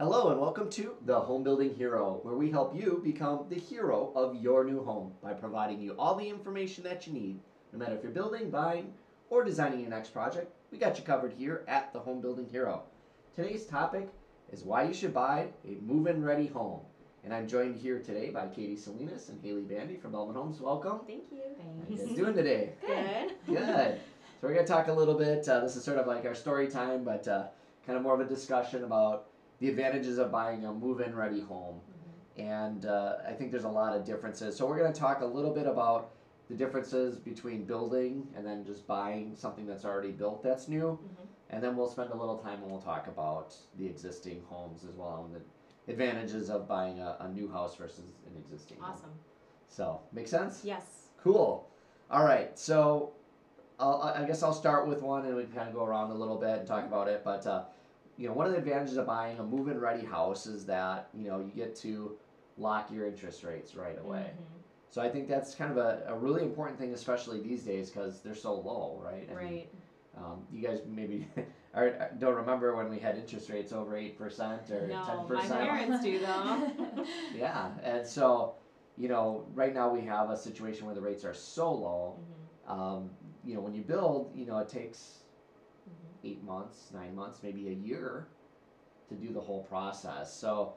Hello and welcome to the Home Building Hero, where we help you become the hero of your new home by providing you all the information that you need. No matter if you're building, buying, or designing your next project, we got you covered here at the Home Building Hero. Today's topic is why you should buy a move-in ready home. And I'm joined here today by Katie Salinas and Haley Bandy from Bellman Homes. Welcome. Thank you. Thanks. How you guys doing today? Good. Good. So we're gonna talk a little bit. Uh, this is sort of like our story time, but uh, kind of more of a discussion about the advantages of buying a move-in ready home. And uh, I think there's a lot of differences. So we're gonna talk a little bit about the differences between building and then just buying something that's already built that's new. Mhm. And then we'll spend a little time and we'll talk about the existing homes as well and the advantages of buying a, a new house versus an existing home. Awesome. So, make sense? Yes. Cool. All right. So, I'll, I I guess I'll start with one, and we can kind of go around a little bit and talk about it. But uh, you know, one of the advantages of buying a move-in ready house is that you know you get to lock your interest rates right away. Mhm. So I think that's kind of a, a really important thing, especially these days, because they're so low, right? I mean, Right. um, you guys maybe are, don't remember when we had interest rates over eight percent or ten No, my percent. parents do though. Yeah, and so you know, right now we have a situation where the rates are so low. Mhm. Um, you know, when you build, you know, it takes Mhm. eight months, nine months, maybe a year to do the whole process. So,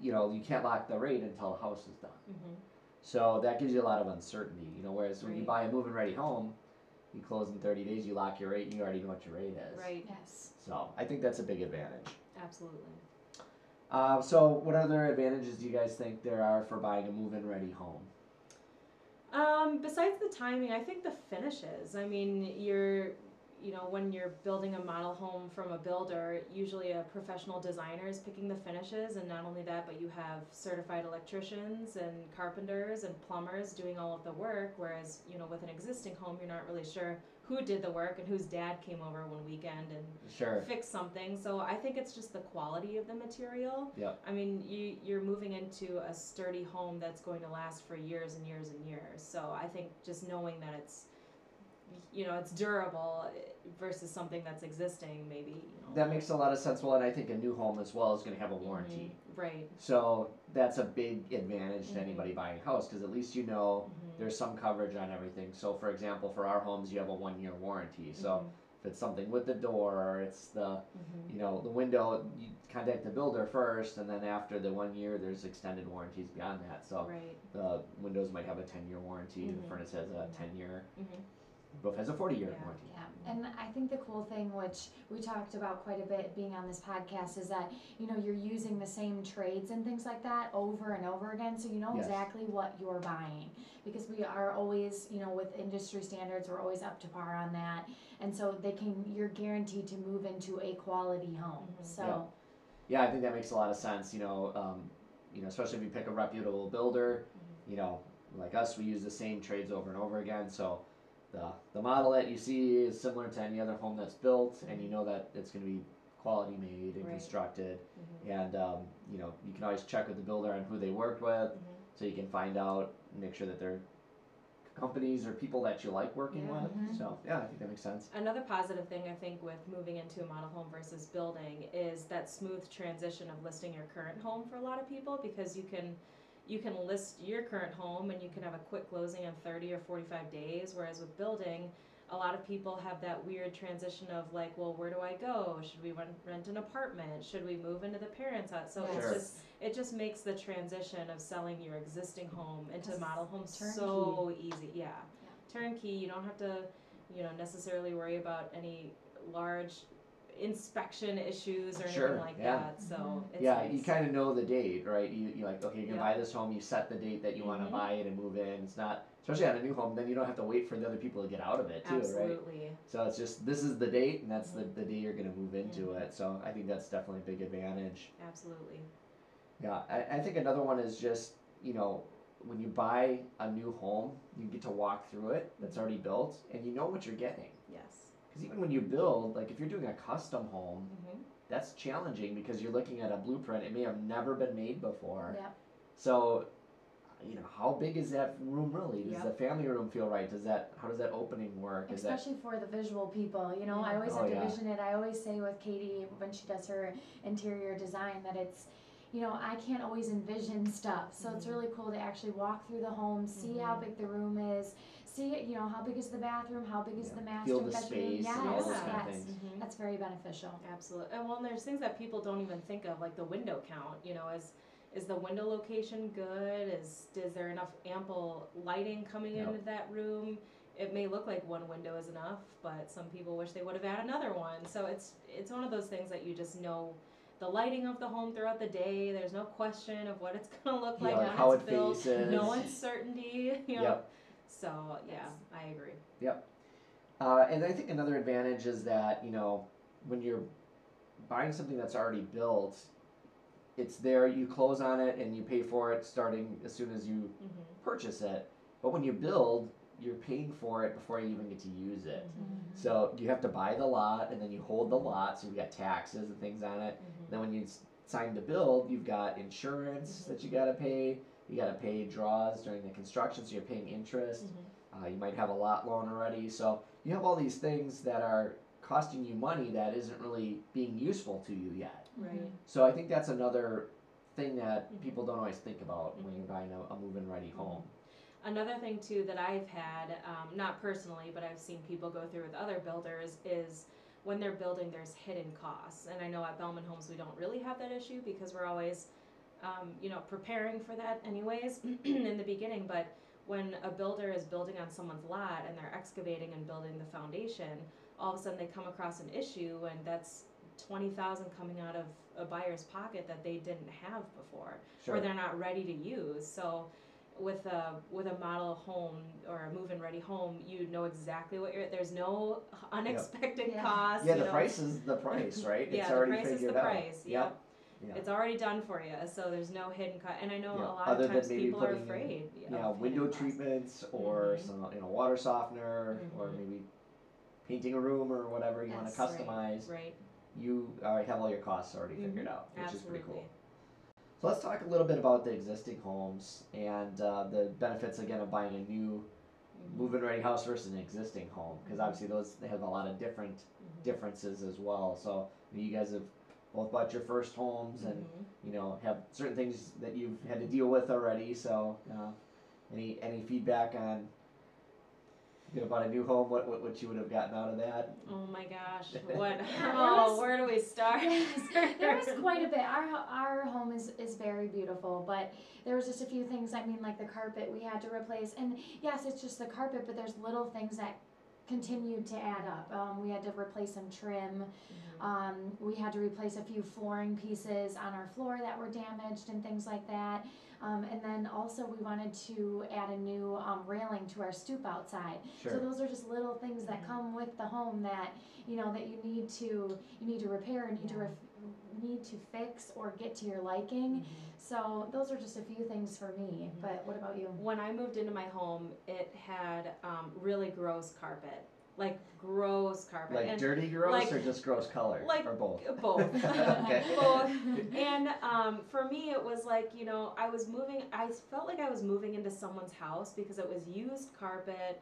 you know, you can't lock the rate until the house is done. Mhm. So that gives you a lot of uncertainty. You know, whereas when you buy a move-in ready home, you close in 30 days, you lock your rate, and you already know what your rate is. Right. Yes. So I think that's a big advantage. Absolutely. Uh, so what other advantages do you guys think there are for buying a move-in ready home? Um, besides the timing, I think the finishes. I mean, you're, you know, when you're building a model home from a builder, usually a professional designer is picking the finishes, and not only that, but you have certified electricians and carpenters and plumbers doing all of the work. Whereas, you know, with an existing home, you're not really sure who did the work and whose dad came over one weekend and Sure. fix something. So I think it's just the quality of the material. Yeah. I mean, you you're moving into a sturdy home that's going to last for years and years and years. So I think just knowing that it's you know, it's durable versus something that's existing maybe, you know. That makes a lot of sense. Well, and I think a new home as well is going to have a warranty. Mhm. Right. So that's a big advantage to Mhm. anybody buying a house because at least you know Mhm. there's some coverage on everything. So, for example, for our homes, you have a one year warranty. So, Mhm. if it's something with the door or it's the Mhm. you know the window, you contact the builder first, and then after the one year, there's extended warranties beyond that. So, Right. the windows might have a 10 year warranty, the furnace has a Mhm. 10 year, Roof has a 40 year Yeah. warranty. Yeah, and I think the cool thing, which we talked about quite a bit being on this podcast, is that you know you're using the same trades and things like that over and over again, so you know Yes. exactly what you're buying. Because we are always, you know, with industry standards, we're always up to par on that, and so they can, you're guaranteed to move into a quality home. Mhm. So Yeah. Yeah, I think that makes a lot of sense. You know, um, you know, especially if you pick a reputable builder. You know, like us, we use the same trades over and over again. So the the model that you see is similar to any other home that's built, and you know that it's going to be quality made and Right. constructed. Mhm. And um, you know, you can always check with the builder on who they worked with, Mhm. so you can find out, make sure that they're companies or people that you like working Yeah. with. Mhm. So yeah, I think that makes sense. Another positive thing I think with moving into a model home versus building is that smooth transition of listing your current home for a lot of people because you can you can list your current home and you can have a quick closing in 30 or 45 days whereas with building a lot of people have that weird transition of like well where do I go should we rent, rent an apartment should we move into the parents house so Yes. it's just it just makes the transition of selling your existing home into model home Turnkey. so easy yeah Yeah. turnkey you don't have to you know necessarily worry about any large inspection issues or Sure, anything like yeah. that so Mhm. it's yeah, nice. you kind of know the date, right? You you like okay, you're gonna Yeah. buy this home. You set the date that you want Mhm. to buy it and move in. It's not especially on a new home. Then you don't have to wait for the other people to get out of it too, right? absolutely So it's just this is the date, and that's Mhm. the, the day you're gonna move into it. So I think that's definitely a big advantage. absolutely Yeah, I, I think another one is just you know when you buy a new home, you get to walk through it that's already built, and you know what you're getting. yes Because even when you build, like if you're doing a custom home, hmm that's challenging because you're looking at a blueprint. It may have never been made before. yeah, So you know, how big is that room really? Does Yep. the family room feel right? Does that how does that opening work? Is that Especially for the visual people, you know, I always Oh, have to yeah. vision it. I always say with Katie when she does her interior design that it's, you know, I can't always envision stuff. So it's Mhm. really cool to actually walk through the home, see how Mhm. big the room is, see, you know, how big is the bathroom, how big is Yeah. the Feel master the bedroom. space yes, and all those kind of things. Mhm. That's very beneficial. Absolutely. And well, and there's things that people don't even think of, like the window count. You know, is is the window location good? Is is there enough ample lighting coming Yep. into that room? It may look like one window is enough, but some people wish they would have had another one. So it's it's one of those things that you just know the lighting of the home throughout the day. There's no question of what it's gonna look like Yeah, when how it's it built. faces. No uncertainty. You know. Yep. So yeah, I agree. Yep. Uh, and I think another advantage is that you know when you're buying something that's already built, it's there. You close on it and you pay for it starting as soon as you hmm purchase it. But when you build, you're paying for it before you even get to use it. Mm-hmm. So you have to buy the lot and then you hold the lot, so you've got taxes and things on it. Mm-hmm. Then when you s- sign to build, you've got insurance that you gotta pay. You gotta pay draws during the construction, so you're paying interest. Mm-hmm. Uh, you might have a lot loan already, so you have all these things that are costing you money that isn't really being useful to you yet. Right. So I think that's another thing that Mhm. people don't always think about when Mhm. you're buying a, a move-in ready home. Another thing too that I've had, um, not personally, but I've seen people go through with other builders is when they're building, there's hidden costs. And I know at Bellman Homes we don't really have that issue because we're always, um, you know, preparing for that anyways in the beginning. But when a builder is building on someone's lot and they're excavating and building the foundation, all of a sudden they come across an issue and that's twenty thousand coming out of a buyer's pocket that they didn't have before Sure. or they're not ready to use. So with a with a model home or a move-in ready home, you know exactly what you're. There's no unexpected Yeah. costs. yeah, you the know. price is the price, right? Yeah, it's already the already price is figured the out. price. Yep. Yeah. It's already done for you, so there's no hidden cost. And I know Yeah, a lot other of times people are putting in, afraid. yeah, window treatments or Mhm. some you know water softener or Mhm. maybe painting a room or whatever you want to customize. Right. You uh, have all your costs already figured Mhm. out, which is pretty cool. So let's talk a little bit about the existing homes and uh, the benefits again of buying a new Mhm. move-in ready house versus an existing home because Mhm. obviously those they have a lot of different Mhm. differences as well. So you guys have both bought your first homes and Mhm. you know have certain things that you've had to deal with already. So uh, any any feedback on you know, about a new home? What, what what you would have gotten out of that? Oh my gosh! What? there oh, was- where do we start? Yes, there was quite a bit. Our our home is is very beautiful, but there was just a few things. I mean, like the carpet we had to replace, and yes, it's just the carpet, but there's little things that continued to add up. Um, we had to replace some trim. Mhm. Um, we had to replace a few flooring pieces on our floor that were damaged and things like that. Um, and then also we wanted to add a new um, railing to our stoop outside. Sure. So those are just little things that Mhm. come with the home that you know that you need to you need to repair, and need to Yeah. Ref- need to fix or get to your liking. Mhm. So those are just a few things for me. Mhm. But what about you? When I moved into my home, it had um, really gross carpet, like gross carpet, like and dirty gross like- or just gross color like or both? both. okay. both. And um, for me, it was like you know, I was moving. I felt like I was moving into someone's house because it was used carpet.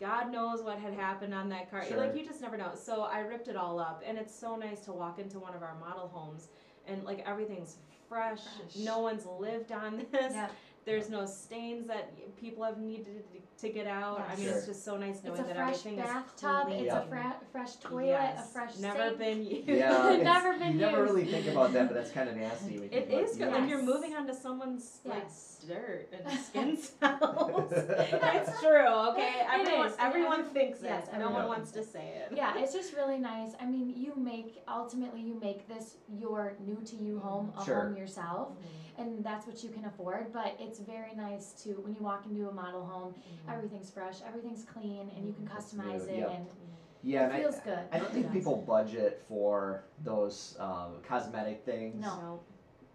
God knows what had happened on that car. Sure. Like you just never know. So I ripped it all up, and it's so nice to walk into one of our model homes and like everything's fresh. Fresh. No one's lived on this. Yeah. There's no stains that people have needed to get out. I mean, Sure. it's just so nice It's knowing a that fresh everything bathtub. is clean. It's Yeah. a fra- fresh toilet. Yes. A fresh Never sink. been used. Yeah, Never been you never really think about that, but that's kind of nasty. When It you is good. Yes. Like you're moving onto someone's like Yes. dirt and skin cells. it's true, okay? Everyone, is, everyone every- thinks yes, it. No one wants to say it. yeah, it's just really nice. I mean, you make ultimately you make this your new to you home, a Sure. home yourself, mm-hmm. and that's what you can afford. But it's very nice to when you walk into a model home, Mm-hmm. everything's fresh, everything's clean, and you can customize it, yep. and Yeah, and it I, feels good. I don't think people budget for those um, cosmetic things. No. No.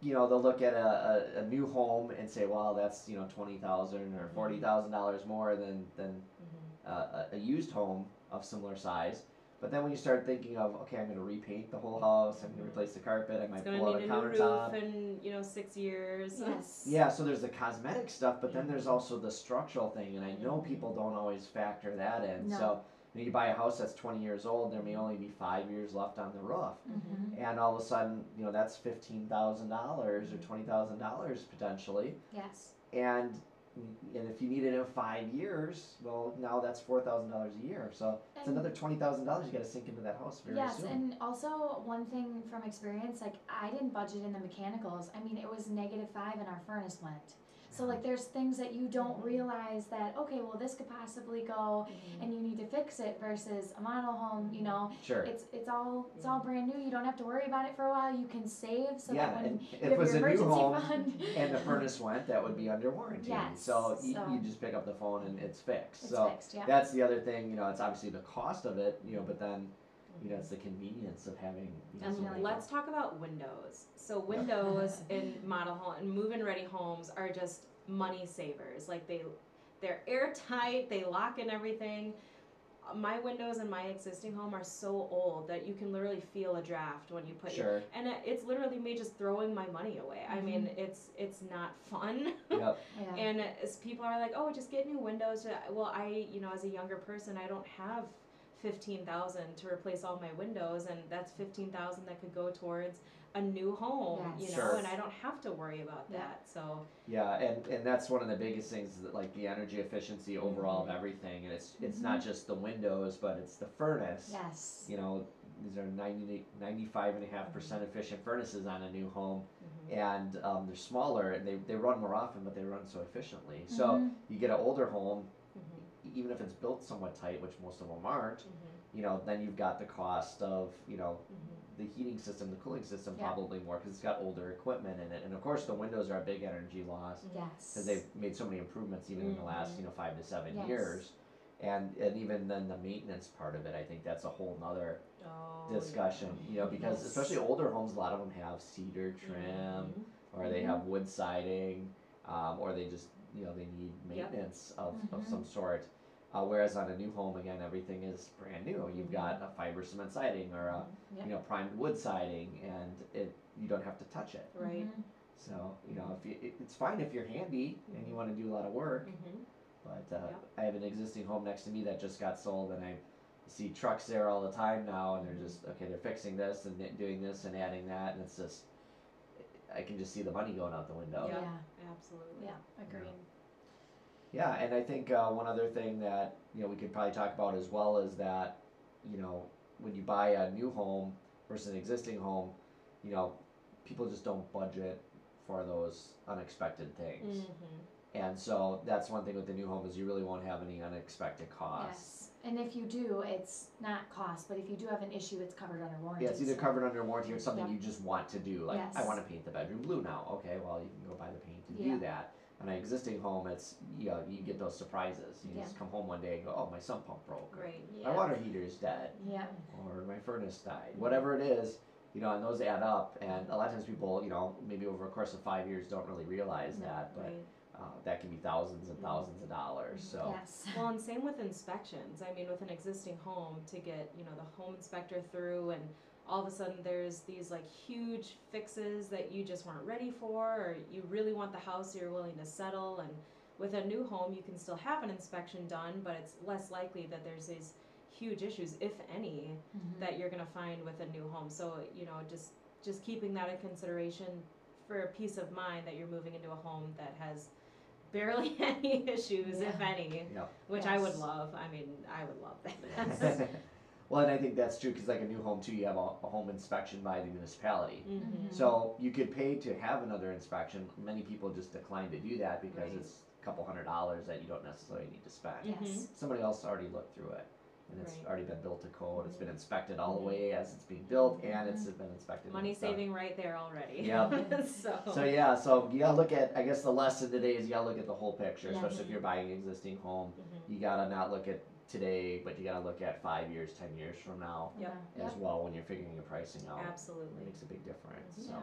You know, they'll look at a, a, a new home and say, "Well, that's you know twenty thousand or forty thousand dollars more than than Mhm. uh, a, a used home of similar size." But then when you start thinking of, okay, I'm gonna repaint the whole house, I'm gonna replace the carpet, I might gonna pull out a need a new roof in you know six years. Yes. Yeah, so there's the cosmetic stuff, but then there's also the structural thing, and I know people don't always factor that in. No. So you, know, you buy a house that's 20 years old, there may only be five years left on the roof, Mhm. and all of a sudden, you know, that's fifteen thousand dollars or Mhm. twenty thousand dollars potentially, Yes. and and if you need it in five years, well, now that's four thousand dollars a year. So it's And- another twenty thousand dollars you got to sink into that house very Yes, soon. and also one thing from experience, like I didn't budget in the mechanicals. I mean, it was negative five and our furnace went. So like there's things that you don't realize that okay, well this could possibly go Mhm. and you need to fix it versus a model home, you know. sure. It's it's all it's all brand new. You don't have to worry about it for a while. You can save so yeah, that when and if it was a new home fund and the furnace went, that would be under warranty. Yes, So you, you just pick up the phone and it's fixed. it's so fixed, yeah. that's the other thing. You know, it's obviously the cost of it. You know, but then you know it's the convenience of having. You know, And so many- let's talk about windows. So windows in model home and move-in ready homes are just money savers. Like they, they're airtight. They lock in everything. Uh, My windows in my existing home are so old that you can literally feel a draft when you put your Sure. and it- it's literally me just throwing my money away. I mean, Mm-hmm. it's it's not fun. yep. yeah. And as people are like, oh, just get new windows. Well, I, you know, as a younger person, I don't have fifteen thousand to replace all my windows, and that's fifteen thousand that could go towards a new home, you know, Sure. and I don't have to worry about Yeah. that. So, Yeah, and, and that's one of the biggest things that like the energy efficiency overall Mm-hmm. of everything, and it's it's not just the windows, but it's the furnace. yes. You know, these are 90, 95 and a half percent efficient furnaces on a new home, mhm. and um, they're smaller and they, they run more often, but they run so efficiently. So Mhm. you get an older home, even if it's built somewhat tight, which most of them aren't, Mhm. you know, then you've got the cost of you know Mhm. the heating system, the cooling system, Yeah. probably more because it's got older equipment in it, and of course the windows are a big energy loss Yes. because they've made so many improvements even in the last Mhm. you know five to seven Yes. years and and even then the maintenance part of it i think that's a whole nother Oh, discussion you know because Yes. especially older homes a lot of them have cedar trim Mhm. or they have wood siding um, or they just you know they need Yep. maintenance of, of Mhm. some sort uh, whereas on a new home again everything is brand new you've Mhm. got a fiber cement siding or a Yep. you know primed wood siding and it you don't have to touch it Right. Mhm. so you know if you, it, it's fine if you're handy and you want to do a lot of work but uh, Yep. I have an existing home next to me that just got sold, and I see trucks there all the time now, and they're just okay. They're fixing this and th- doing this and adding that, and it's just I can just see the money going out the window. Yeah. Yeah. Absolutely. Yeah. Agreed. Yeah, and I think uh, one other thing that you know we could probably talk about as well is that you know when you buy a new home versus an existing home, you know people just don't budget for those unexpected things. Mhm. And so that's one thing with the new home is you really won't have any unexpected costs. Yes. And if you do, it's not cost, but if you do have an issue, it's covered under warranty. Yeah, it's either covered under warranty or something Yeah. you just want to do. Like, I want to paint the bedroom blue now. Okay, well, you can go buy the paint and Yeah. do that. On an existing home, it's, you know, you get those surprises. You Yeah. just come home one day and go, oh, my sump pump broke. or Right. Yeah. My water heater is dead. Yeah. Or my furnace died. Whatever it is, you know, and those add up. And a lot of times people, you know, maybe over a course of five years don't really realize No, that. But Right. uh, that can be thousands and Mhm. thousands of dollars. So, Yes. Well, and same with inspections. I mean, with an existing home, to get you know the home inspector through, and all of a sudden there's these like huge fixes that you just weren't ready for, or you really want the house, you're willing to settle. And with a new home, you can still have an inspection done, but it's less likely that there's these huge issues, if any, Mhm. that you're gonna find with a new home. So you know, just just keeping that in consideration for a peace of mind that you're moving into a home that has barely any issues, if any yeah. which I would love. I mean, I would love that. well, and I think that's true because, like a new home, too, you have a, a home inspection by the municipality. mm-hmm. Mhm. So you could pay to have another inspection. Many people just decline to do that because Right. it's a couple hundred dollars that you don't necessarily need to spend. Yes. Somebody else already looked through it, and it's Right. already been built to code. It's been Mhm. inspected all the Mhm. way as it's being built, and it's been inspected. Money it's done. saving right there already. Yep. so. So yeah, so you gotta look at. I guess the lesson today is you gotta look at the whole picture, Yeah. especially if you're buying an existing home. You gotta not look at today, but you gotta look at five years, ten years from now Yep. Yeah. as well when you're figuring your pricing out. It Absolutely. makes a big difference. So. Yeah.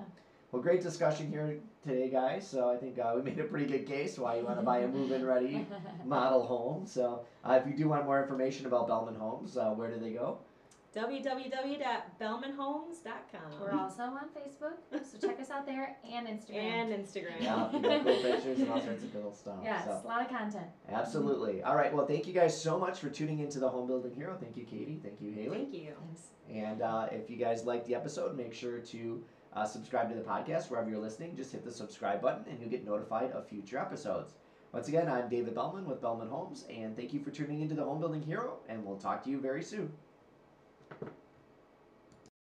Well, great discussion here today, guys. So I think uh, we made a pretty good case why you want to buy a move-in ready model home. So uh, if you do want more information about Bellman Homes, uh, where do they go? www.bellmanhomes.com. We're also on Facebook, so check us out there and Instagram. and Instagram. Yeah, we got cool pictures and all sorts of cool stuff. yes, So. a lot of content. Absolutely. All right. Well, thank you guys so much for tuning into the Home Building Hero. Thank you, Katie. Thank you, Haley. Thank you. Thanks. And uh, if you guys liked the episode, make sure to uh, subscribe to the podcast wherever you're listening. Just hit the subscribe button and you'll get notified of future episodes. Once again, I'm David Bellman with Bellman Homes, and thank you for tuning into the Home Building Hero, and we'll talk to you very soon.